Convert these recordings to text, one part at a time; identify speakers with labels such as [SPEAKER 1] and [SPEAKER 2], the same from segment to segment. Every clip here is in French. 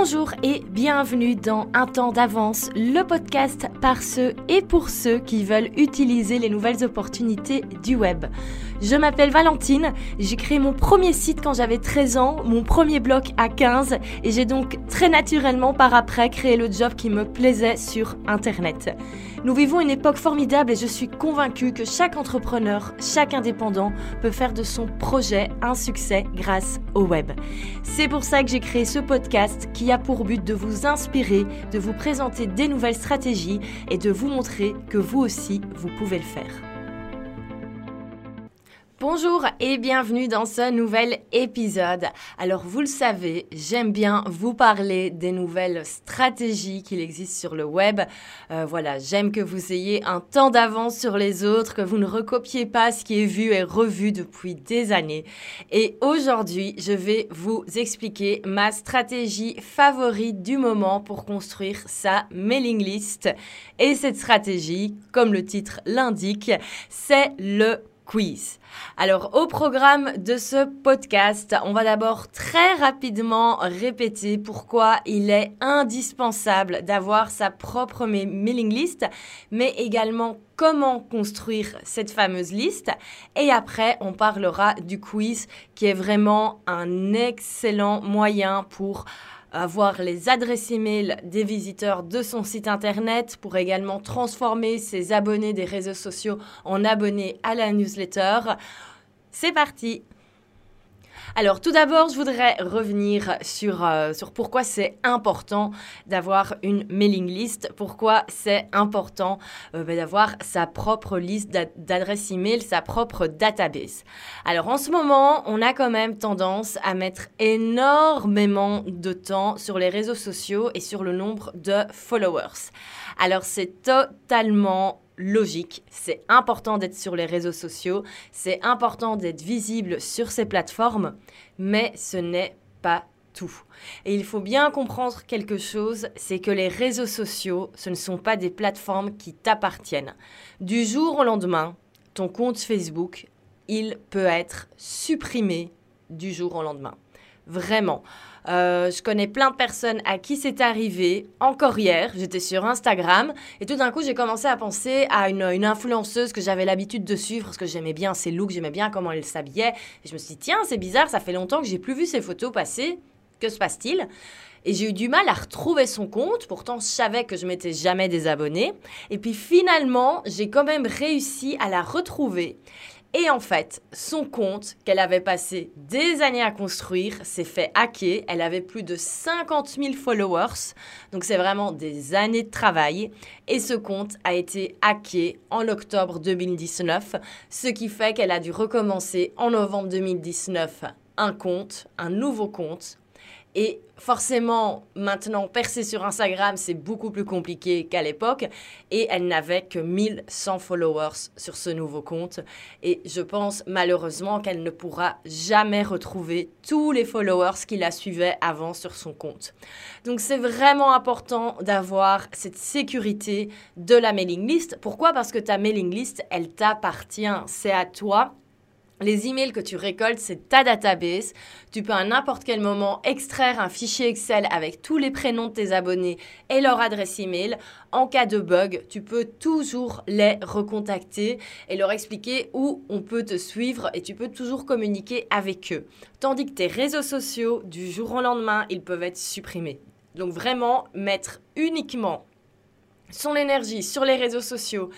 [SPEAKER 1] Bonjour et bienvenue dans Un temps d'avance, le podcast par ceux et pour ceux qui veulent utiliser les nouvelles opportunités du web. Je m'appelle Valentine, j'ai créé mon premier site quand j'avais 13 ans, mon premier blog à 15 et j'ai donc très naturellement par après créé le job qui me plaisait sur Internet. Nous vivons une époque formidable et je suis convaincue que chaque entrepreneur, chaque indépendant peut faire de son projet un succès grâce au web. C'est pour ça que j'ai créé ce podcast qui a pour but de vous inspirer, de vous présenter des nouvelles stratégies et de vous montrer que vous aussi, vous pouvez le faire. Bonjour et bienvenue dans ce nouvel épisode. Alors vous le savez, j'aime bien vous parler des nouvelles stratégies qu'il existe sur le web. Euh, voilà, j'aime que vous ayez un temps d'avance sur les autres, que vous ne recopiez pas ce qui est vu et revu depuis des années. Et aujourd'hui, je vais vous expliquer ma stratégie favorite du moment pour construire sa mailing list. Et cette stratégie, comme le titre l'indique, c'est le quiz. Alors au programme de ce podcast, on va d'abord très rapidement répéter pourquoi il est indispensable d'avoir sa propre mailing list, mais également comment construire cette fameuse liste. Et après, on parlera du quiz qui est vraiment un excellent moyen pour avoir les adresses e-mail des visiteurs de son site internet pour également transformer ses abonnés des réseaux sociaux en abonnés à la newsletter. C'est parti alors tout d'abord, je voudrais revenir sur, euh, sur pourquoi c'est important d'avoir une mailing list, pourquoi c'est important euh, ben, d'avoir sa propre liste d'adresses email, sa propre database. Alors en ce moment, on a quand même tendance à mettre énormément de temps sur les réseaux sociaux et sur le nombre de followers. Alors c'est totalement logique. C'est important d'être sur les réseaux sociaux, c'est important d'être visible sur ces plateformes, mais ce n'est pas tout. Et il faut bien comprendre quelque chose, c'est que les réseaux sociaux, ce ne sont pas des plateformes qui t'appartiennent. Du jour au lendemain, ton compte Facebook, il peut être supprimé du jour au lendemain. Vraiment. Euh, je connais plein de personnes à qui c'est arrivé. Encore hier, j'étais sur Instagram et tout d'un coup, j'ai commencé à penser à une, influenceuse que j'avais l'habitude de suivre parce que j'aimais bien ses looks, j'aimais bien comment elle s'habillait. Et je me suis dit, tiens, c'est bizarre, ça fait longtemps que j'ai plus vu ses photos passer. Que se passe-t-il? Et j'ai eu du mal à retrouver son compte. Pourtant, je savais que je m'étais jamais désabonnée. Et puis finalement, j'ai quand même réussi à la retrouver. Et en fait, son compte qu'elle avait passé des années à construire s'est fait hacker. Elle avait plus de 50 000 followers. Donc c'est vraiment des années de travail. Et ce compte a été hacké en octobre 2019. Ce qui fait qu'elle a dû recommencer en novembre 2019 un compte, un nouveau compte et forcément, maintenant, percer sur Instagram, c'est beaucoup plus compliqué qu'à l'époque. Et elle n'avait que 1100 followers sur ce nouveau compte. Et je pense malheureusement qu'elle ne pourra jamais retrouver tous les followers qui la suivaient avant sur son compte. Donc c'est vraiment important d'avoir cette sécurité de la mailing list. Pourquoi? Parce que ta mailing list, elle t'appartient. C'est à toi les emails que tu récoltes, c'est ta database. Tu peux à n'importe quel moment extraire un fichier Excel avec tous les prénoms de tes abonnés et leur adresse email. En cas de bug, tu peux toujours les recontacter et leur expliquer où on peut te suivre et tu peux toujours communiquer avec eux. Tandis que tes réseaux sociaux, du jour au lendemain, ils peuvent être supprimés. Donc vraiment, mettre uniquement son énergie sur les réseaux sociaux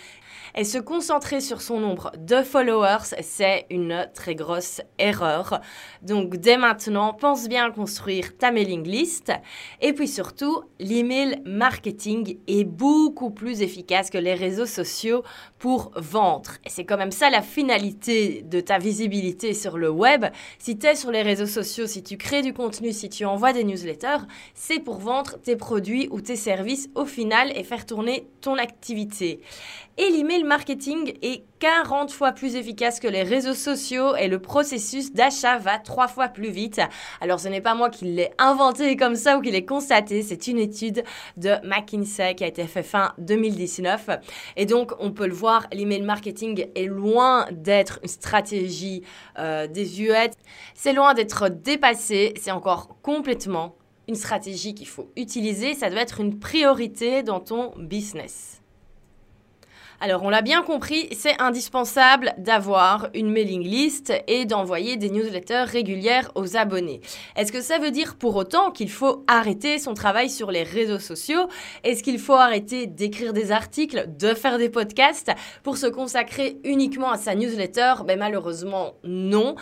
[SPEAKER 1] et se concentrer sur son nombre de followers, c'est une très grosse erreur. Donc dès maintenant, pense bien à construire ta mailing list. Et puis surtout, l'email marketing est beaucoup plus efficace que les réseaux sociaux pour vendre. Et c'est quand même ça la finalité de ta visibilité sur le web. Si tu es sur les réseaux sociaux, si tu crées du contenu, si tu envoies des newsletters, c'est pour vendre tes produits ou tes services au final et faire tourner ton activité. Et l'email marketing est 40 fois plus efficace que les réseaux sociaux et le processus d'achat va trois fois plus vite. Alors ce n'est pas moi qui l'ai inventé comme ça ou qui l'ai constaté, c'est une étude de McKinsey qui a été faite fin 2019. Et donc on peut le voir, l'email marketing est loin d'être une stratégie euh, désuète, c'est loin d'être dépassé, c'est encore complètement une stratégie qu'il faut utiliser, ça doit être une priorité dans ton business. Alors, on l'a bien compris, c'est indispensable d'avoir une mailing list et d'envoyer des newsletters régulières aux abonnés. Est-ce que ça veut dire pour autant qu'il faut arrêter son travail sur les réseaux sociaux? Est-ce qu'il faut arrêter d'écrire des articles, de faire des podcasts pour se consacrer uniquement à sa newsletter? Ben malheureusement non,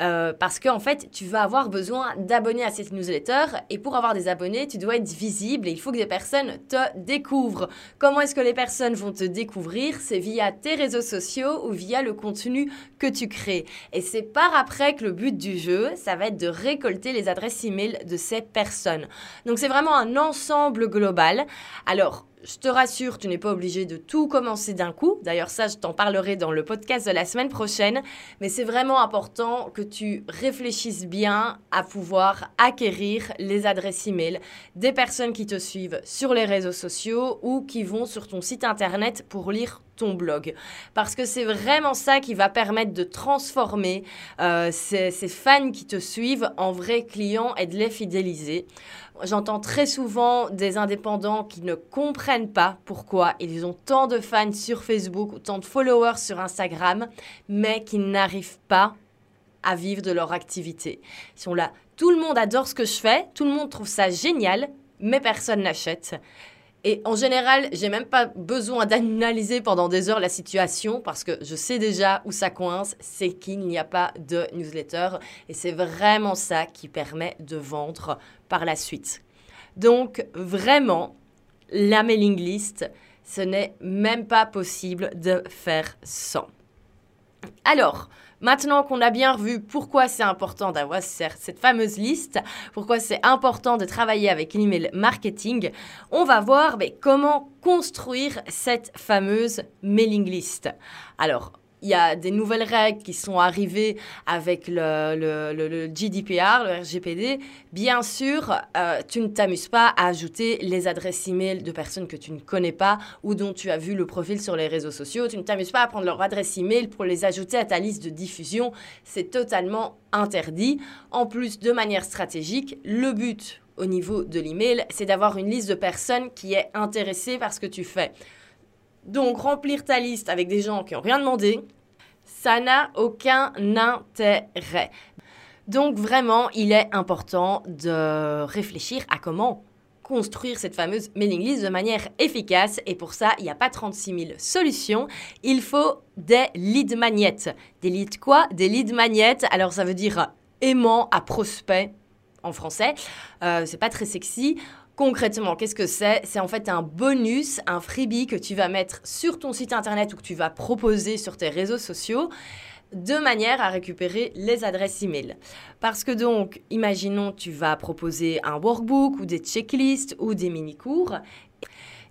[SPEAKER 1] euh, parce qu'en fait, tu vas avoir besoin d'abonnés à cette newsletter et pour avoir des abonnés, tu dois être visible et il faut que des personnes te découvrent. Comment est-ce que les personnes vont te découvrir? C'est via tes réseaux sociaux ou via le contenu que tu crées. Et c'est par après que le but du jeu, ça va être de récolter les adresses e-mail de ces personnes. Donc c'est vraiment un ensemble global. Alors, je te rassure, tu n'es pas obligé de tout commencer d'un coup. D'ailleurs, ça, je t'en parlerai dans le podcast de la semaine prochaine. Mais c'est vraiment important que tu réfléchisses bien à pouvoir acquérir les adresses e-mail des personnes qui te suivent sur les réseaux sociaux ou qui vont sur ton site internet pour lire ton blog. Parce que c'est vraiment ça qui va permettre de transformer euh, ces, ces fans qui te suivent en vrais clients et de les fidéliser. J'entends très souvent des indépendants qui ne comprennent pas pourquoi ils ont tant de fans sur Facebook ou tant de followers sur Instagram, mais qui n'arrivent pas à vivre de leur activité. Ils sont là, tout le monde adore ce que je fais, tout le monde trouve ça génial, mais personne n'achète. Et en général, j'ai même pas besoin d'analyser pendant des heures la situation parce que je sais déjà où ça coince, c'est qu'il n'y a pas de newsletter et c'est vraiment ça qui permet de vendre par la suite. Donc vraiment, la mailing list, ce n'est même pas possible de faire sans. Alors, Maintenant qu'on a bien revu pourquoi c'est important d'avoir cette fameuse liste, pourquoi c'est important de travailler avec l'email marketing, on va voir mais, comment construire cette fameuse mailing list. Alors, il y a des nouvelles règles qui sont arrivées avec le, GDPR, le RGPD. Bien sûr, euh, tu ne t'amuses pas à ajouter les adresses e-mail de personnes que tu ne connais pas ou dont tu as vu le profil sur les réseaux sociaux. Tu ne t'amuses pas à prendre leur adresse e-mail pour les ajouter à ta liste de diffusion. C'est totalement interdit. En plus, de manière stratégique, le but au niveau de l'email, c'est d'avoir une liste de personnes qui est intéressée par ce que tu fais. Donc, remplir ta liste avec des gens qui n'ont rien demandé, ça n'a aucun intérêt. Donc, vraiment, il est important de réfléchir à comment construire cette fameuse mailing list de manière efficace. Et pour ça, il n'y a pas 36 000 solutions. Il faut des lead magnets. Des leads quoi? Des lead magnets. Alors, ça veut dire aimant à prospect en français. Euh, c'est pas très sexy. Concrètement, qu'est-ce que c'est? C'est en fait un bonus, un freebie que tu vas mettre sur ton site internet ou que tu vas proposer sur tes réseaux sociaux de manière à récupérer les adresses e-mail. Parce que donc, imaginons tu vas proposer un workbook ou des checklists ou des mini-cours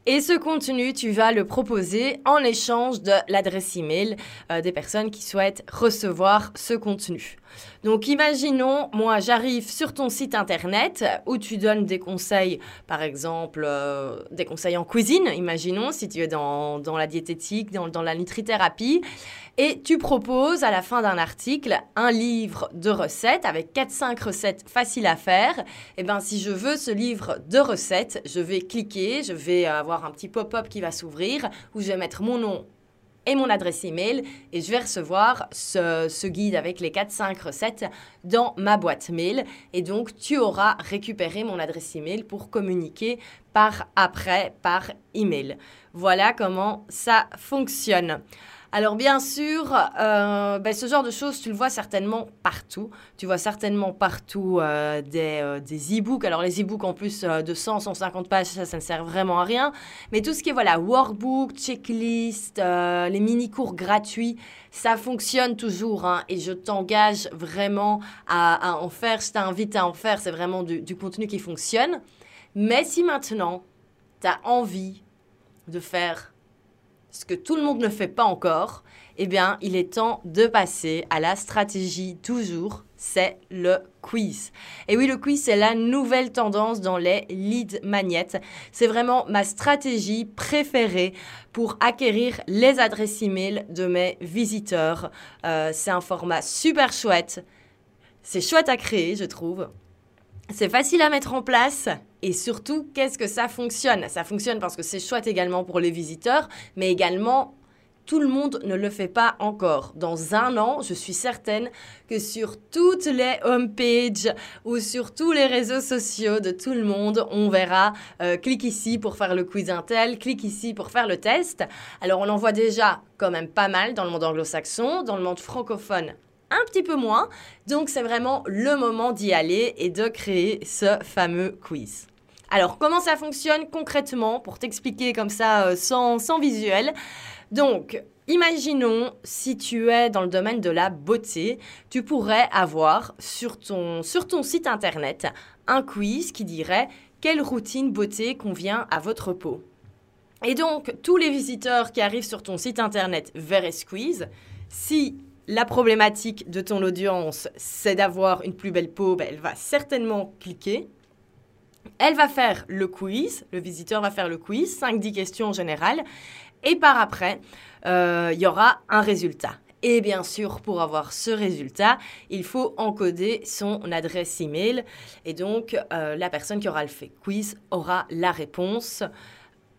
[SPEAKER 1] et ce contenu, tu vas le proposer en échange de l'adresse email euh, des personnes qui souhaitent recevoir ce contenu. Donc imaginons, moi j'arrive sur ton site internet où tu donnes des conseils, par exemple euh, des conseils en cuisine, imaginons si tu es dans, la diététique, dans, dans la nutrithérapie, et tu proposes à la fin d'un article un livre de recettes avec 4-5 recettes faciles à faire. Et eh bien si je veux ce livre de recettes, je vais cliquer, je vais avoir un petit pop-up qui va s'ouvrir où je vais mettre mon nom et mon adresse email et je vais recevoir ce, guide avec les 4-5 recettes dans ma boîte mail et donc tu auras récupéré mon adresse email pour communiquer par après par email. Voilà comment ça fonctionne. Alors bien sûr, euh, ben, ce genre de choses, tu le vois certainement partout. Tu vois certainement partout euh, des, euh, e-books. Alors les e-books en plus de 100, 150 pages, ça, ça ne sert vraiment à rien. Mais tout ce qui est voilà, workbook, checklist, les mini-cours gratuits, ça fonctionne toujours. Hein, et je t'engage vraiment à, en faire. Je t'invite à en faire. C'est vraiment du, du contenu qui fonctionne. Mais si maintenant, tu as envie de faire ce que tout le monde ne fait pas encore, eh bien, il est temps de passer à la stratégie toujours, c'est le quiz. Et oui, le quiz, c'est la nouvelle tendance dans les lead magnets. C'est vraiment ma stratégie préférée pour acquérir les adresses e-mail de mes visiteurs. Euh, c'est un format super chouette. C'est chouette à créer, je trouve. C'est facile à mettre en place et surtout, qu'est-ce que ça fonctionne? Ça fonctionne parce que c'est chouette également pour les visiteurs, mais également tout le monde ne le fait pas encore. Dans un an, je suis certaine que sur toutes les homepages ou sur tous les réseaux sociaux de tout le monde, on verra euh, clique ici pour faire le quiz Intel, clique ici pour faire le test. Alors on en voit déjà quand même pas mal dans le monde anglo-saxon, dans le monde francophone un petit peu moins. Donc c'est vraiment le moment d'y aller et de créer ce fameux quiz. Alors comment ça fonctionne concrètement pour t'expliquer comme ça euh, sans, visuel? Donc, imaginons si tu es dans le domaine de la beauté, tu pourrais avoir sur ton, sur ton site internet un quiz qui dirait quelle routine beauté convient à votre peau. Et donc, tous les visiteurs qui arrivent sur ton site internet verraient ce quiz. Si la problématique de ton audience, c'est d'avoir une plus belle peau, ben, elle va certainement cliquer. Elle va faire le quiz, le visiteur va faire le quiz, 5-10 questions en général, et par après, euh, il y aura un résultat. Et bien sûr, pour avoir ce résultat, il faut encoder son adresse email. Et donc, euh, la personne qui aura le fait quiz aura la réponse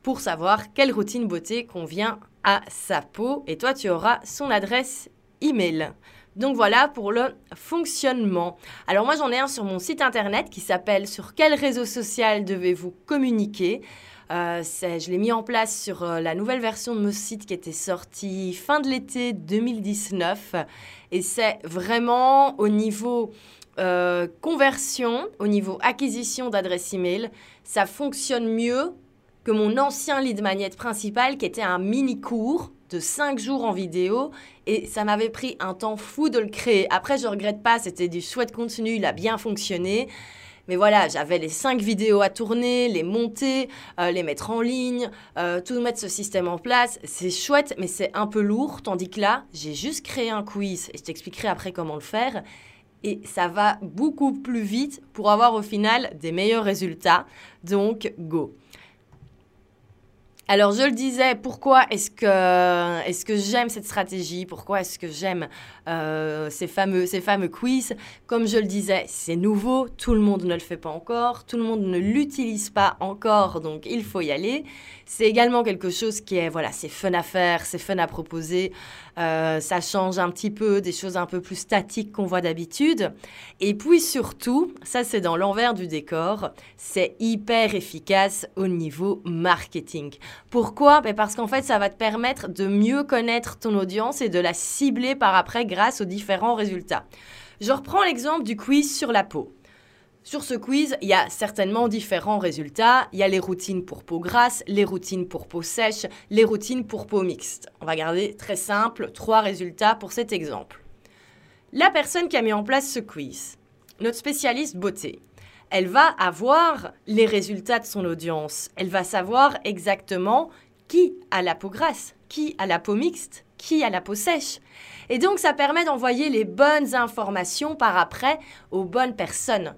[SPEAKER 1] pour savoir quelle routine beauté convient à sa peau. Et toi, tu auras son adresse email. Donc voilà pour le fonctionnement. Alors moi j'en ai un sur mon site internet qui s'appelle Sur quel réseau social devez-vous communiquer? Euh, je l'ai mis en place sur euh, la nouvelle version de mon site qui était sortie fin de l'été 2019. Et c'est vraiment au niveau euh, conversion, au niveau acquisition d'adresse email, ça fonctionne mieux que mon ancien lead magnet principal qui était un mini cours de 5 jours en vidéo et ça m'avait pris un temps fou de le créer. Après, je regrette pas, c'était du chouette contenu, il a bien fonctionné. Mais voilà, j'avais les cinq vidéos à tourner, les monter, euh, les mettre en ligne, euh, tout mettre ce système en place. C'est chouette, mais c'est un peu lourd. Tandis que là, j'ai juste créé un quiz et je t'expliquerai après comment le faire. Et ça va beaucoup plus vite pour avoir au final des meilleurs résultats. Donc, go. Alors je le disais, pourquoi est-ce que, est que j'aime cette stratégie? Pourquoi est-ce que j'aime euh, ces, fameux, ces fameux quiz? Comme je le disais, c'est nouveau, tout le monde ne le fait pas encore, tout le monde ne l'utilise pas encore, donc il faut y aller. C'est également quelque chose qui est, voilà, c'est fun à faire, c'est fun à proposer. Euh, ça change un petit peu des choses un peu plus statiques qu'on voit d'habitude. Et puis surtout, ça c'est dans l'envers du décor, c'est hyper efficace au niveau marketing. Pourquoi? Ben Parce qu'en fait, ça va te permettre de mieux connaître ton audience et de la cibler par après grâce aux différents résultats. Je reprends l'exemple du quiz sur la peau. Sur ce quiz, il y a certainement différents résultats. Il y a les routines pour peau grasse, les routines pour peau sèche, les routines pour peau mixte. On va garder très simple, trois résultats pour cet exemple. La personne qui a mis en place ce quiz, notre spécialiste beauté, elle va avoir les résultats de son audience. Elle va savoir exactement qui a la peau grasse, qui a la peau mixte, qui a la peau sèche. Et donc ça permet d'envoyer les bonnes informations par après aux bonnes personnes.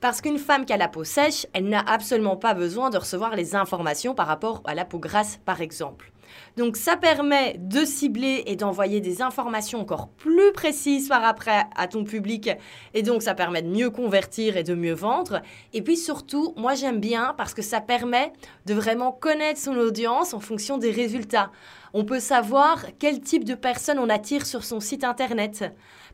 [SPEAKER 1] Parce qu'une femme qui a la peau sèche, elle n'a absolument pas besoin de recevoir les informations par rapport à la peau grasse, par exemple. Donc ça permet de cibler et d'envoyer des informations encore plus précises par après à ton public et donc ça permet de mieux convertir et de mieux vendre. Et puis surtout, moi j'aime bien parce que ça permet de vraiment connaître son audience en fonction des résultats. On peut savoir quel type de personnes on attire sur son site internet.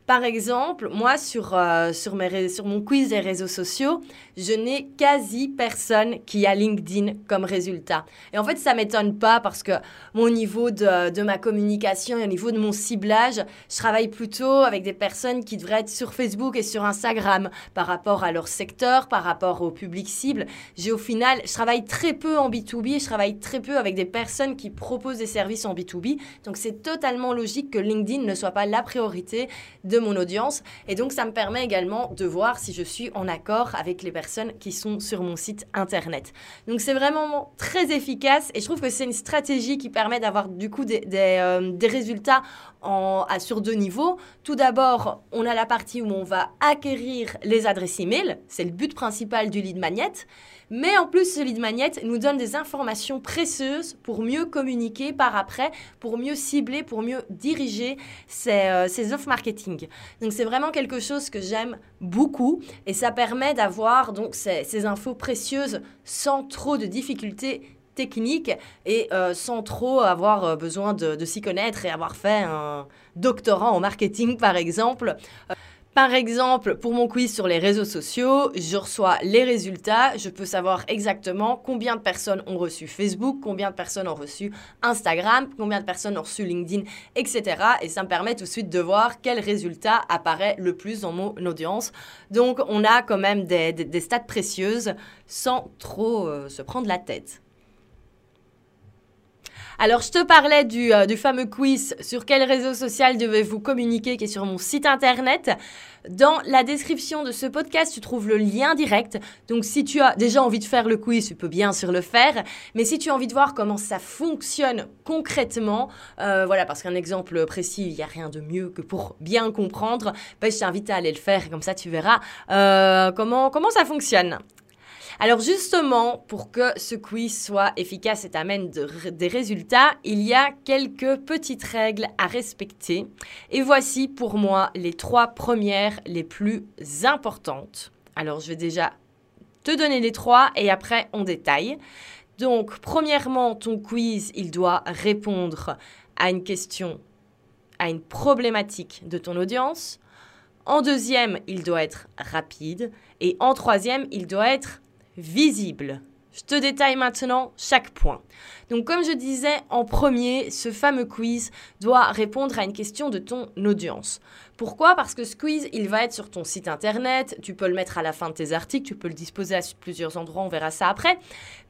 [SPEAKER 1] Par exemple, moi, sur, euh, sur, mon quiz des réseaux sociaux, je n'ai quasi personne qui a LinkedIn comme résultat. Et en fait, ça m'étonne pas parce que mon niveau de, de, ma communication et au niveau de mon ciblage, je travaille plutôt avec des personnes qui devraient être sur Facebook et sur Instagram par rapport à leur secteur, par rapport au public cible. J'ai au final, je travaille très peu en B2B, je travaille très peu avec des personnes qui proposent des services en B2B. Donc, c'est totalement logique que LinkedIn ne soit pas la priorité de mon audience. Et donc, ça me permet également de voir si je suis en accord avec les personnes qui sont sur mon site internet. Donc, c'est vraiment très efficace et je trouve que c'est une stratégie qui permet d'avoir du coup des, des, euh, résultats sur deux niveaux. Tout d'abord, on a la partie où on va acquérir les adresses email. C'est le but principal du lead magnet. Mais en plus, ce lead magnet nous donne des informations précieuses pour mieux communiquer par après, pour mieux cibler, pour mieux diriger ces, euh, offres marketing. Donc c'est vraiment quelque chose que j'aime beaucoup et ça permet d'avoir donc ces, ces infos précieuses sans trop de difficultés techniques et euh, sans trop avoir euh, besoin de, s'y connaître et avoir fait un doctorat en marketing, par exemple. Euh, par exemple, pour mon quiz sur les réseaux sociaux, je reçois les résultats, je peux savoir exactement combien de personnes ont reçu Facebook, combien de personnes ont reçu Instagram, combien de personnes ont reçu LinkedIn, etc. Et ça me permet tout de suite de voir quel résultat apparaît le plus dans mon audience. Donc on a quand même des, stats précieuses sans trop se prendre la tête. Alors, je te parlais euh, du, fameux quiz sur quel réseau social devez-vous communiquer qui est sur mon site internet? Dans la description de ce podcast, tu trouves le lien direct. Donc, si tu as déjà envie de faire le quiz, tu peux bien sûr le faire. Mais si tu as envie de voir comment ça fonctionne concrètement, euh, voilà, parce qu'un exemple précis, il n'y a rien de mieux que pour bien comprendre, ben, je t'invite à aller le faire. Comme ça, tu verras euh, comment, comment ça fonctionne. Alors justement, pour que ce quiz soit efficace et t'amène des résultats, il y a quelques petites règles à respecter. Et voici pour moi les trois premières les plus importantes. Alors je vais déjà te donner les trois et après on détaille. Donc premièrement, ton quiz, il doit répondre à une question, à une problématique de ton audience. En deuxième, il doit être rapide. Et en troisième, il doit être visible. Je te détaille maintenant chaque point. Donc comme je disais en premier, ce fameux quiz doit répondre à une question de ton audience. Pourquoi? Parce que ce quiz, il va être sur ton site internet, tu peux le mettre à la fin de tes articles, tu peux le disposer à plusieurs endroits, on verra ça après.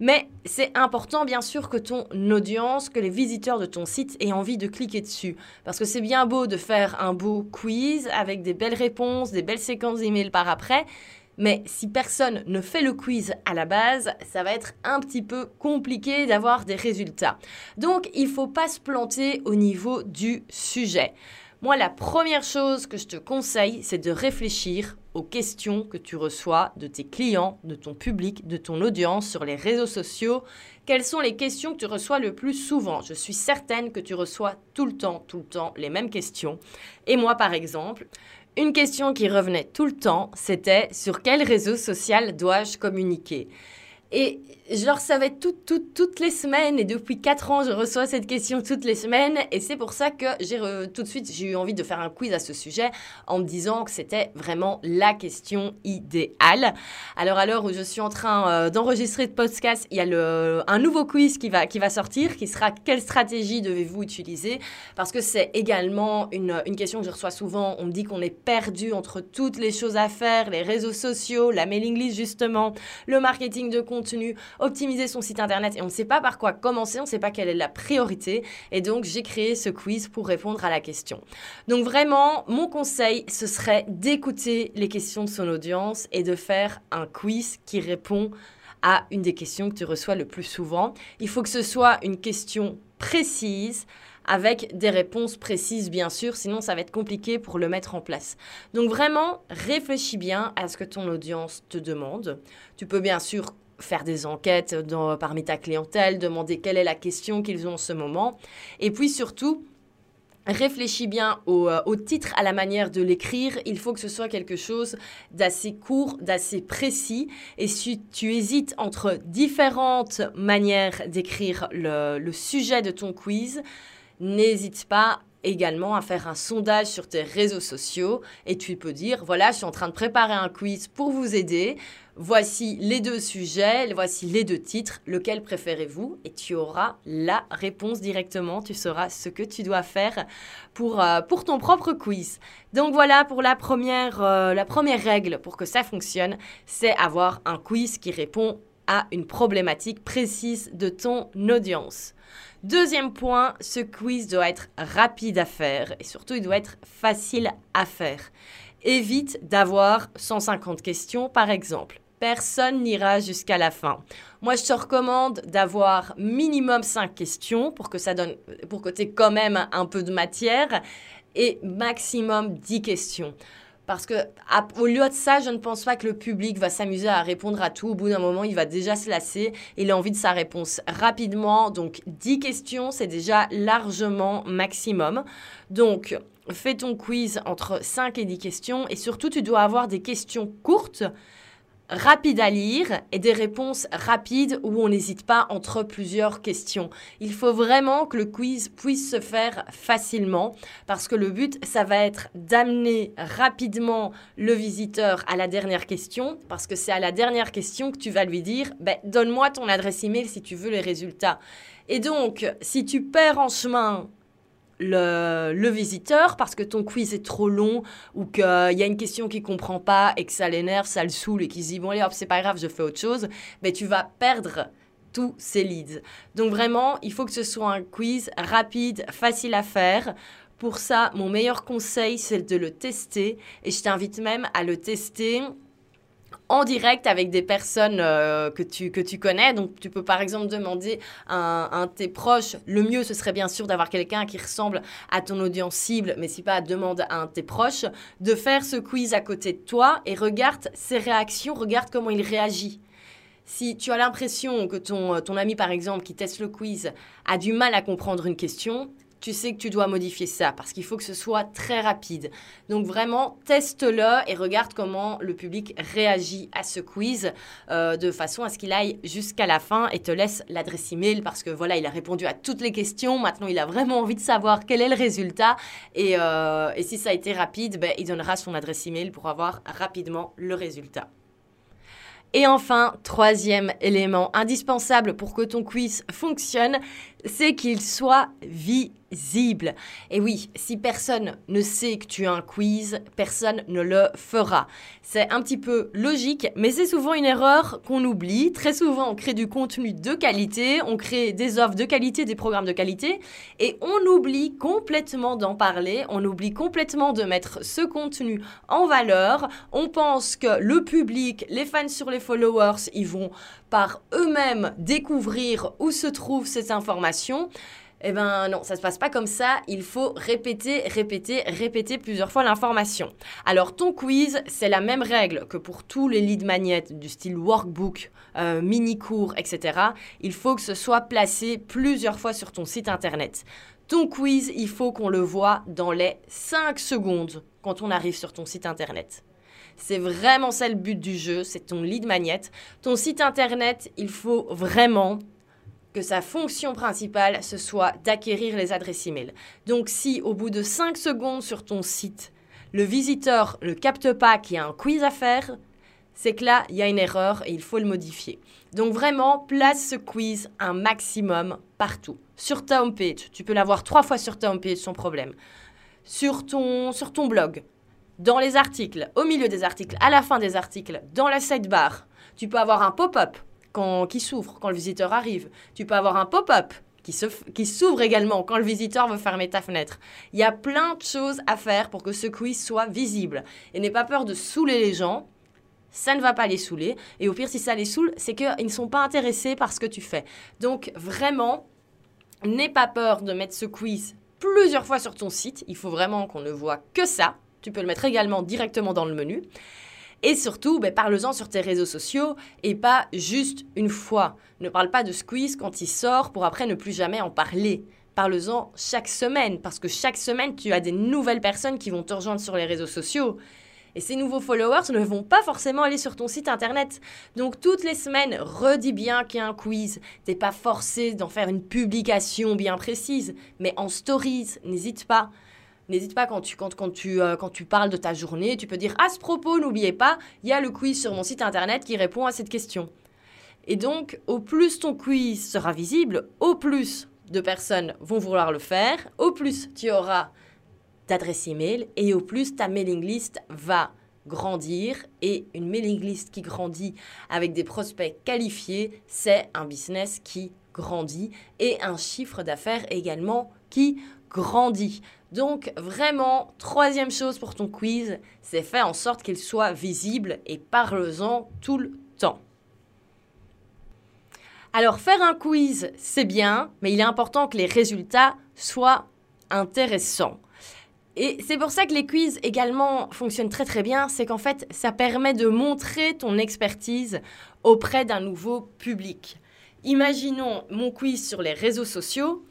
[SPEAKER 1] Mais c'est important bien sûr que ton audience, que les visiteurs de ton site aient envie de cliquer dessus. Parce que c'est bien beau de faire un beau quiz avec des belles réponses, des belles séquences d'emails par après, mais si personne ne fait le quiz à la base, ça va être un petit peu compliqué d'avoir des résultats. Donc, il ne faut pas se planter au niveau du sujet. Moi, la première chose que je te conseille, c'est de réfléchir aux questions que tu reçois de tes clients, de ton public, de ton audience sur les réseaux sociaux. Quelles sont les questions que tu reçois le plus souvent? Je suis certaine que tu reçois tout le temps, tout le temps les mêmes questions. Et moi, par exemple, une question qui revenait tout le temps, c'était sur quel réseau social dois-je communiquer? Je leur savais toutes, toutes, toutes les semaines. Et depuis 4 ans, je reçois cette question toutes les semaines. Et c'est pour ça que j'ai tout de suite, j'ai eu envie de faire un quiz à ce sujet en me disant que c'était vraiment la question idéale. Alors, à l'heure où je suis en train euh, d'enregistrer de podcast, il y a le, un nouveau quiz qui va, qui va sortir, qui sera quelle stratégie devez-vous utiliser? Parce que c'est également une, une question que je reçois souvent. On me dit qu'on est perdu entre toutes les choses à faire, les réseaux sociaux, la mailing list justement, le marketing de contenu, optimiser son site internet et on ne sait pas par quoi commencer, on ne sait pas quelle est la priorité. Et donc, j'ai créé ce quiz pour répondre à la question. Donc, vraiment, mon conseil, ce serait d'écouter les questions de son audience et de faire un quiz qui répond à une des questions que tu reçois le plus souvent. Il faut que ce soit une question précise avec des réponses précises bien sûr, sinon ça va être compliqué pour le mettre en place. Donc vraiment, réfléchis bien à ce que ton audience te demande. Tu peux bien sûr faire des enquêtes parmi ta clientèle, demander quelle est la question qu'ils ont en ce moment. Et puis surtout, Réfléchis bien au, euh, au, titre, à la manière de l'écrire. Il faut que ce soit quelque chose d'assez court, d'assez précis. Et si tu hésites entre différentes manières d'écrire le, le sujet de ton quiz, n'hésite pas également à faire un sondage sur tes réseaux sociaux et tu peux dire, voilà, je suis en train de préparer un quiz pour vous aider. Voici les deux sujets, voici les deux titres, lequel préférez-vous? Et tu auras la réponse directement, tu sauras ce que tu dois faire pour, euh, pour ton propre quiz. Donc voilà pour la première, euh, la première règle pour que ça fonctionne, c'est avoir un quiz qui répond à une problématique précise de ton audience. Deuxième point, ce quiz doit être rapide à faire et surtout il doit être facile à faire. Évite d'avoir 150 questions par exemple. personne n'ira jusqu'à la fin. Moi, je te recommande d'avoir minimum 5 questions pour que ça donne, pour que tu aies quand même un peu de matière et maximum 10 questions. Parce que au lieu de ça, je ne pense pas que le public va s'amuser à répondre à tout. Au bout d'un moment, il va déjà se lasser. Il a envie de sa réponse rapidement. Donc 10 questions, c'est déjà largement maximum. Donc fais ton quiz entre 5 et 10 questions. Et surtout, tu dois avoir des questions courtes rapide à lire et des réponses rapides où on n'hésite pas entre plusieurs questions. Il faut vraiment que le quiz puisse se faire facilement parce que le but, ça va être d'amener rapidement le visiteur à la dernière question parce que c'est à la dernière question que tu vas lui dire ben, donne-moi ton adresse email si tu veux les résultats. Et donc, si tu perds en chemin le, visiteur parce que ton quiz est trop long ou qu'il y a une question qu'il comprend pas et que ça l'énerve, ça le saoule et qu'il se dit bon allez hop c'est pas grave je fais autre chose, mais tu vas perdre tous ces leads. Donc vraiment il faut que ce soit un quiz rapide, facile à faire. Pour ça, mon meilleur conseil, c'est de le tester. Et je t'invite même à le tester en direct avec des personnes euh, que, tu, que tu connais. Donc, tu peux par exemple demander à un, de tes proches. Le mieux, ce serait bien sûr d'avoir quelqu'un qui ressemble à ton audience cible, mais si pas, demande à un de tes proches de faire ce quiz à côté de toi et regarde ses réactions, regarde comment il réagit. Si tu as l'impression que ton, ton ami, par exemple, qui teste le quiz, a du mal à comprendre une question, tu sais que tu dois modifier ça parce qu'il faut que ce soit très rapide. Donc vraiment, teste-le et regarde comment le public réagit à ce quiz euh, de façon à ce qu'il aille jusqu'à la fin et te laisse l'adresse email parce que voilà, il a répondu à toutes les questions. Maintenant, il a vraiment envie de savoir quel est le résultat et, euh, si ça a été rapide, ben, il donnera son adresse email pour avoir rapidement le résultat. Et enfin, troisième élément indispensable pour que ton quiz fonctionne, c'est qu'il soit visible. Et oui, si personne ne sait que tu as un quiz, personne ne le fera. C'est un petit peu logique, mais c'est souvent une erreur qu'on oublie. Très souvent, on crée du contenu de qualité, on crée des offres de qualité, des programmes de qualité, et on oublie complètement d'en parler, on oublie complètement de mettre ce contenu en valeur. On pense que le public, les fans sur les followers, ils vont par eux-mêmes découvrir où se trouve cette information. Eh ben non, ça se passe pas comme ça. Il faut répéter, répéter, répéter plusieurs fois l'information. Alors ton quiz, c'est la même règle que pour tous les lead magnets du style workbook, euh, mini-cours, etc. Il faut que ce soit placé plusieurs fois sur ton site internet. Ton quiz, il faut qu'on le voit dans les 5 secondes quand on arrive sur ton site internet. C'est vraiment ça le but du jeu, c'est ton lead magnet. Ton site internet, il faut vraiment que sa fonction principale, ce soit d'acquérir les adresses e-mail. Donc si au bout de 5 secondes sur ton site, le visiteur ne capte pas qu'il y a un quiz à faire, c'est que là, il y a une erreur et il faut le modifier. Donc vraiment, place ce quiz un maximum partout. Sur ta homepage, tu peux l'avoir trois fois sur ta homepage sans problème. Sur ton, sur ton blog, dans les articles, au milieu des articles, à la fin des articles, dans la sidebar, tu peux avoir un pop-up qui s'ouvre quand le visiteur arrive. Tu peux avoir un pop-up qui, qui s'ouvre également quand le visiteur veut fermer ta fenêtre. Il y a plein de choses à faire pour que ce quiz soit visible. Et n'aie pas peur de saouler les gens. Ça ne va pas les saouler. Et au pire, si ça les saoule, c'est qu'ils ne sont pas intéressés par ce que tu fais. Donc vraiment, n'aie pas peur de mettre ce quiz plusieurs fois sur ton site. Il faut vraiment qu'on ne voit que ça. Tu peux le mettre également directement dans le menu. Et surtout, ben, parle-en sur tes réseaux sociaux et pas juste une fois. Ne parle pas de Squeeze quand il sort pour après ne plus jamais en parler. Parle-en chaque semaine parce que chaque semaine, tu as des nouvelles personnes qui vont te rejoindre sur les réseaux sociaux. Et ces nouveaux followers ne vont pas forcément aller sur ton site internet. Donc toutes les semaines, redis bien qu'il y a un quiz. T'es pas forcé d'en faire une publication bien précise, mais en stories, n'hésite pas. N'hésite pas quand tu, quand, quand, tu, euh, quand tu parles de ta journée, tu peux dire à ce propos, n'oubliez pas, il y a le quiz sur mon site internet qui répond à cette question. Et donc, au plus ton quiz sera visible, au plus de personnes vont vouloir le faire, au plus tu auras d'adresse email et au plus ta mailing list va grandir et une mailing list qui grandit avec des prospects qualifiés, c'est un business qui grandit et un chiffre d'affaires également grandit. Donc vraiment, troisième chose pour ton quiz, c'est faire en sorte qu'il soit visible et parle-en tout le temps. Alors faire un quiz, c'est bien, mais il est important que les résultats soient intéressants. Et c'est pour ça que les quiz également fonctionnent très très bien, c'est qu'en fait ça permet de montrer ton expertise auprès d'un nouveau public. Imaginons mon quiz sur les réseaux sociaux,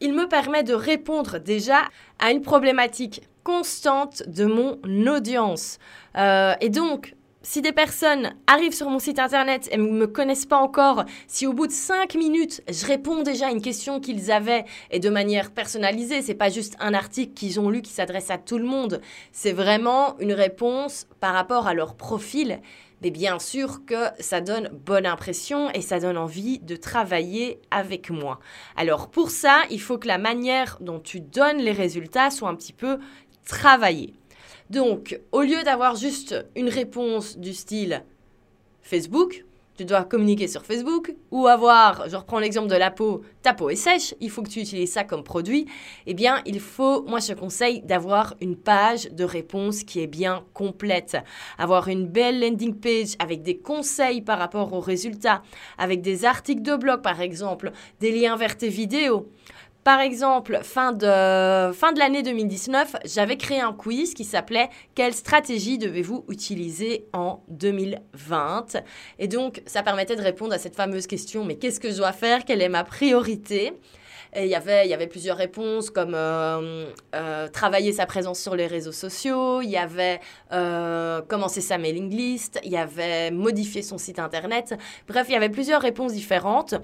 [SPEAKER 1] il me permet de répondre déjà à une problématique constante de mon audience. Euh, et donc, si des personnes arrivent sur mon site internet et ne me connaissent pas encore, si au bout de 5 minutes, je réponds déjà à une question qu'ils avaient et de manière personnalisée, c'est pas juste un article qu'ils ont lu qui s'adresse à tout le monde, c'est vraiment une réponse par rapport à leur profil. Mais bien sûr que ça donne bonne impression et ça donne envie de travailler avec moi. Alors pour ça, il faut que la manière dont tu donnes les résultats soit un petit peu travaillée. Donc, au lieu d'avoir juste une réponse du style Facebook, tu dois communiquer sur Facebook, ou avoir, je reprends l'exemple de la peau, ta peau est sèche, il faut que tu utilises ça comme produit, eh bien, il faut, moi je conseille d'avoir une page de réponse qui est bien complète. Avoir une belle landing page avec des conseils par rapport aux résultats, avec des articles de blog par exemple, des liens vers tes vidéos. Par exemple, fin de, fin de l'année 2019, j'avais créé un quiz qui s'appelait Quelle stratégie devez-vous utiliser en 2020 Et donc, ça permettait de répondre à cette fameuse question, mais qu'est-ce que je dois faire? Quelle est ma priorité? Et il y avait, il y avait plusieurs réponses comme euh, euh, travailler sa présence sur les réseaux sociaux, il y avait euh, commencer sa mailing list, il y avait modifier son site internet. Bref, il y avait plusieurs réponses différentes.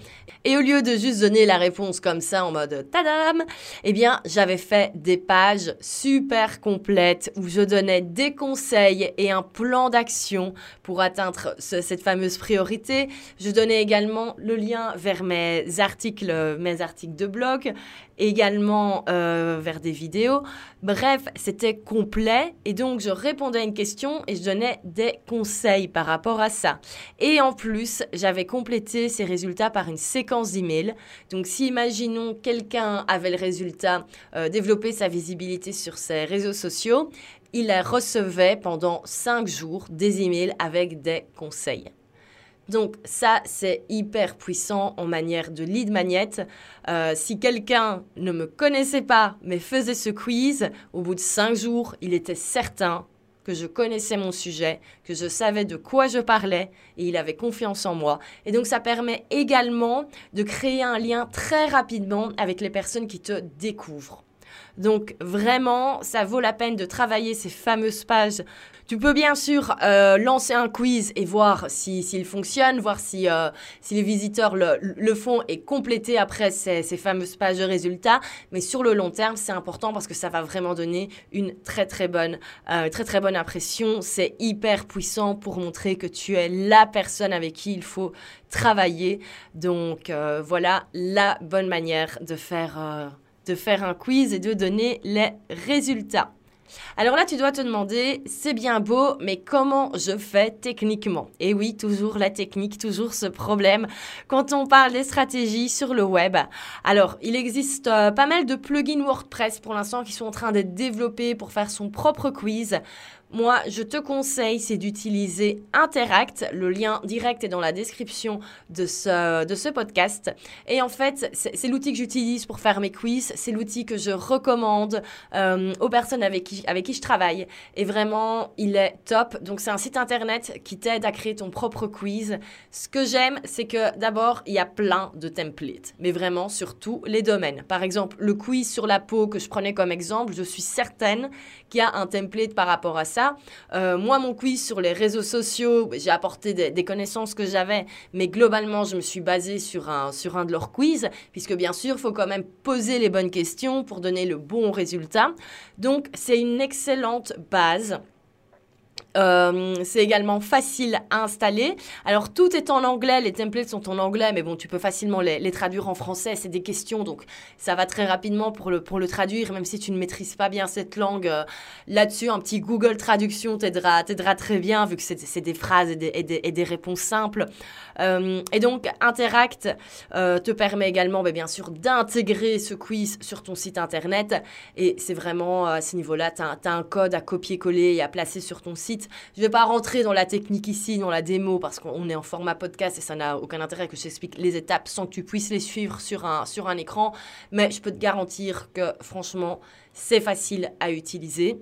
[SPEAKER 1] Et au lieu de juste donner la réponse comme ça en mode tadam, eh bien, j'avais fait des pages super complètes où je donnais des conseils et un plan d'action pour atteindre cette fameuse priorité. Je donnais également le lien vers mes articles, mes articles de blog, également euh, vers des vidéos. Bref, c'était complet et donc je répondais à une question et je donnais des conseils par rapport à ça. Et en plus, j'avais complété ces résultats par une séquence d'emails. Donc si imaginons quelqu'un avait le résultat euh, développer sa visibilité sur ses réseaux sociaux, il recevait pendant 5 jours des emails avec des conseils. Donc ça, c'est hyper puissant en manière de lead magnet. Euh, si quelqu'un ne me connaissait pas mais faisait ce quiz, au bout de cinq jours, il était certain que je connaissais mon sujet, que je savais de quoi je parlais et il avait confiance en moi. Et donc ça permet également de créer un lien très rapidement avec les personnes qui te découvrent. Donc vraiment, ça vaut la peine de travailler ces fameuses pages tu peux bien sûr euh, lancer un quiz et voir s'il si, fonctionne, voir si, euh, si les visiteurs le, le, font et compléter après ces, ces, fameuses pages de résultats. Mais sur le long terme, c'est important parce que ça va vraiment donner une très très bonne, euh, très très bonne impression. C'est hyper puissant pour montrer que tu es la personne avec qui il faut travailler. Donc euh, voilà la bonne manière de faire, euh, de faire un quiz et de donner les résultats. Alors là, tu dois te demander, c'est bien beau, mais comment je fais techniquement? Et oui, toujours la technique, toujours ce problème quand on parle des stratégies sur le web. Alors, il existe euh, pas mal de plugins WordPress pour l'instant qui sont en train d'être développés pour faire son propre quiz. Moi, je te conseille, c'est d'utiliser Interact. Le lien direct est dans la description de ce, de ce podcast. Et en fait, c'est l'outil que j'utilise pour faire mes quiz. C'est l'outil que je recommande euh, aux personnes avec qui, avec qui je travaille. Et vraiment, il est top. Donc, c'est un site internet qui t'aide à créer ton propre quiz. Ce que j'aime, c'est que d'abord, il y a plein de templates. Mais vraiment, sur tous les domaines. Par exemple, le quiz sur la peau que je prenais comme exemple, je suis certaine qu'il y a un template par rapport à ça euh, moi, mon quiz sur les réseaux sociaux, j'ai apporté des, connaissances que j'avais, mais globalement, je me suis basée sur un, sur un de leurs quiz, puisque bien sûr, il faut quand même poser les bonnes questions pour donner le bon résultat. Donc, c'est une excellente base euh, c'est également facile à installer. Alors tout est en anglais, les templates sont en anglais, mais bon, tu peux facilement les, traduire en français. C'est des questions, donc ça va très rapidement pour le, pour le traduire, même si tu ne maîtrises pas bien cette langue. Euh, là-dessus, un petit Google Traduction t'aidera, très bien, vu que c'est, des phrases et des, et des, réponses simples. Euh, et donc, Interact te permet également, bah, bien sûr, d'intégrer ce quiz sur ton site internet. Et c'est vraiment à ce niveau-là, tu as, un code à copier-coller et à placer sur ton site. Je ne vais pas rentrer dans la technique ici, dans la démo, parce qu'on est en format podcast et ça n'a aucun intérêt que j'explique les étapes sans que tu puisses les suivre sur un écran. Mais je peux te garantir que franchement, c'est facile à utiliser.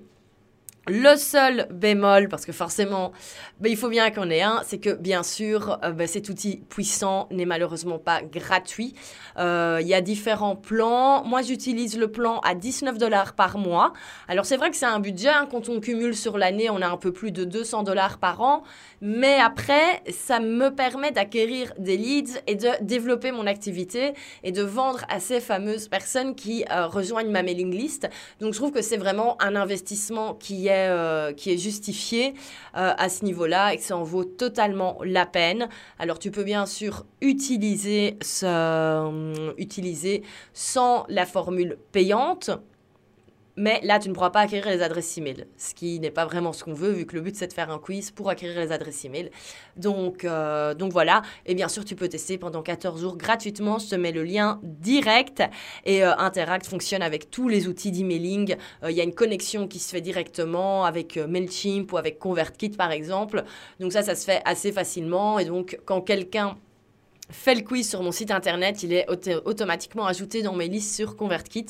[SPEAKER 1] Le seul bémol, parce que forcément, ben, il faut bien qu'on ait un, c'est que bien sûr, euh, ben, cet outil puissant n'est malheureusement pas gratuit. Euh, il y a différents plans. Moi, j'utilise le plan à 19 dollars par mois. Alors, c'est vrai que c'est un budget. Hein. quand on cumule sur l'année, on a un peu plus de 200 dollars par an. Mais après, ça me permet d'acquérir des leads et de développer mon activité et de vendre à ces fameuses personnes qui euh, rejoignent ma mailing list. Donc, je trouve que c'est vraiment un investissement qui est, euh, qui est justifié euh, à ce niveau-là et que ça en vaut totalement la peine. Alors, tu peux bien sûr utiliser, ce, utiliser sans la formule payante. Mais là, tu ne pourras pas acquérir les adresses email, ce qui n'est pas vraiment ce qu'on veut, vu que le but c'est de faire un quiz pour acquérir les adresses email. Donc, euh, donc voilà. Et bien sûr, tu peux tester pendant 14 jours gratuitement. Je te mets le lien direct. Et euh, Interact fonctionne avec tous les outils d'emailing. Euh, il y a une connexion qui se fait directement avec Mailchimp ou avec ConvertKit par exemple. Donc ça, ça se fait assez facilement. Et donc, quand quelqu'un fait le quiz sur mon site internet, il est automatiquement ajouté dans mes listes sur ConvertKit.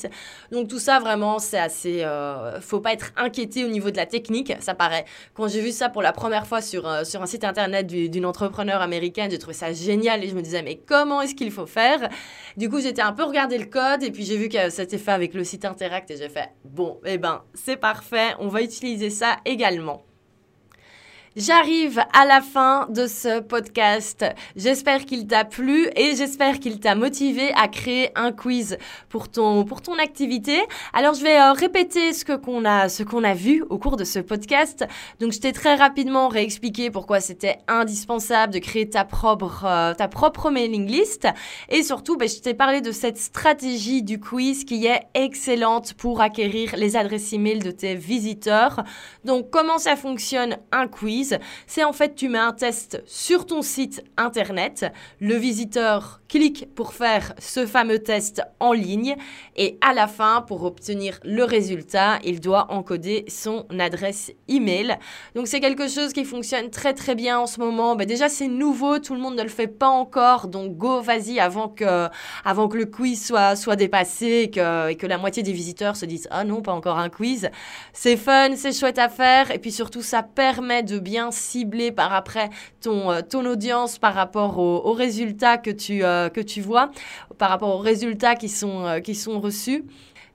[SPEAKER 1] Donc tout ça vraiment c'est assez euh, faut pas être inquiété au niveau de la technique, ça paraît. Quand j'ai vu ça pour la première fois sur euh, sur un site internet d'une entrepreneur américaine, j'ai trouvé ça génial et je me disais mais comment est-ce qu'il faut faire? Du coup, j'étais un peu regardé le code et puis j'ai vu que c'était fait avec le site Interact et j'ai fait bon, eh ben, c'est parfait, on va utiliser ça également. J'arrive à la fin de ce podcast. J'espère qu'il t'a plu et j'espère qu'il t'a motivé à créer un quiz pour ton pour ton activité. Alors je vais euh, répéter ce que qu'on a ce qu'on a vu au cours de ce podcast. Donc je t'ai très rapidement réexpliqué pourquoi c'était indispensable de créer ta propre euh, ta propre mailing list et surtout ben, je t'ai parlé de cette stratégie du quiz qui est excellente pour acquérir les adresses email de tes visiteurs. Donc comment ça fonctionne un quiz? C'est en fait tu mets un test sur ton site internet, le visiteur clique pour faire ce fameux test en ligne et à la fin, pour obtenir le résultat, il doit encoder son adresse email. Donc c'est quelque chose qui fonctionne très très bien en ce moment. Ben, déjà c'est nouveau, tout le monde ne le fait pas encore, donc go, vas-y avant que, avant que le quiz soit, soit dépassé et que, et que la moitié des visiteurs se disent ah non pas encore un quiz. C'est fun, c'est chouette à faire et puis surtout ça permet de bien cibler par après ton, euh, ton audience par rapport aux, résultats que tu, euh, que tu vois, par rapport aux résultats qui sont, euh, qui sont reçus.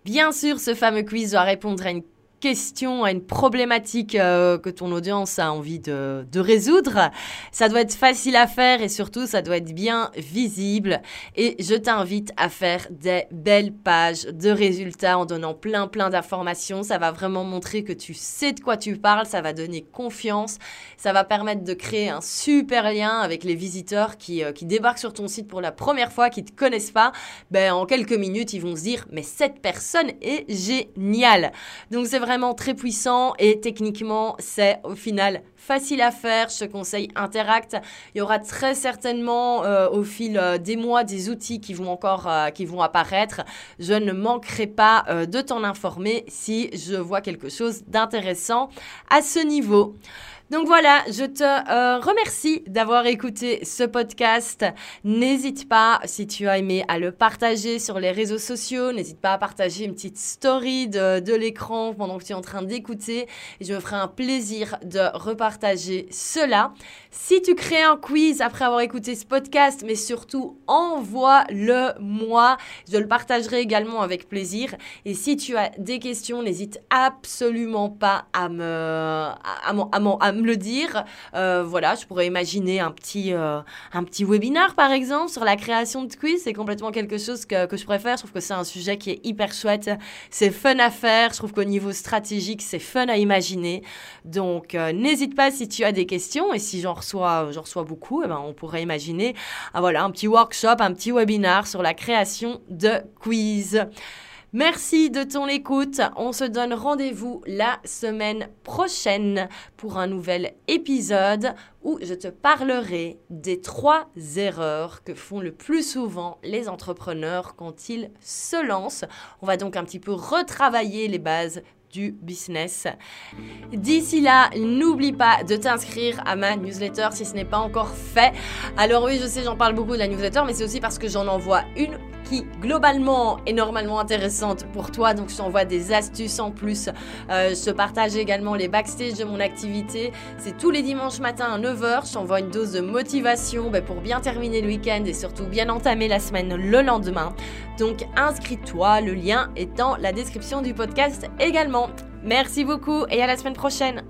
[SPEAKER 1] Bien sûr, ce fameux quiz doit répondre à une question, à une problématique euh, que ton audience a envie de, résoudre. Ça doit être facile à faire et surtout ça doit être bien visible. Et je t'invite à faire des belles pages de résultats en donnant plein plein d'informations. Ça va vraiment montrer que tu sais de quoi tu parles, ça va donner confiance, ça va permettre de créer un super lien avec les visiteurs qui, euh, qui débarquent sur ton site pour la première fois, qui te connaissent pas. Ben, en quelques minutes, ils vont se dire mais cette personne est géniale. Donc c'est très puissant et techniquement, c'est au final facile à faire. Je te conseille Interact. Il y aura très certainement euh, au fil euh, des mois des outils qui vont encore euh, qui vont apparaître. Je ne manquerai pas de t'en informer si je vois quelque chose d'intéressant à ce niveau. Donc voilà, je te remercie d'avoir écouté ce podcast. N'hésite pas, si tu as aimé, à le partager sur les réseaux sociaux. N'hésite pas à partager une petite story de, de l'écran pendant que tu es en train d'écouter. Je me ferai un plaisir de repartager cela. Si tu crées un quiz après avoir écouté ce podcast, mais surtout envoie-le moi. Je le partagerai également avec plaisir. Et si tu as des questions, n'hésite absolument pas à me, à, à, me le dire. Euh, voilà, je pourrais imaginer un petit, euh, un petit webinar, par exemple, sur la création de quiz. C'est complètement quelque chose que, que je préfère. Je trouve que c'est un sujet qui est hyper chouette. C'est fun à faire. Je trouve qu'au niveau stratégique, c'est fun à imaginer. Donc, euh, n'hésite pas si tu as des questions. Et si j'en reçois, j'en reçois beaucoup, eh ben, on pourrait imaginer ah, un petit workshop, un petit webinar sur la création de quiz. Merci de ton écoute. On se donne rendez-vous la semaine prochaine pour un nouvel épisode où je te parlerai des trois erreurs que font le plus souvent les entrepreneurs quand ils se lancent. On va donc un petit peu retravailler les bases du business. D'ici là, n'oublie pas de t'inscrire à ma newsletter si ce n'est pas encore fait. Alors oui, je sais, j'en parle beaucoup de la newsletter, mais c'est aussi parce que j'en envoie une globalement est normalement intéressante pour toi. Donc je t'envoie des astuces en plus. Euh, je partage également les backstage de mon activité. C'est tous les dimanches matin à 9h. Je t'envoie une dose de motivation ben, pour bien terminer le week-end et surtout bien entamer la semaine le lendemain. Donc inscris-toi, le lien est dans la description du podcast également. Merci beaucoup et à la semaine prochaine.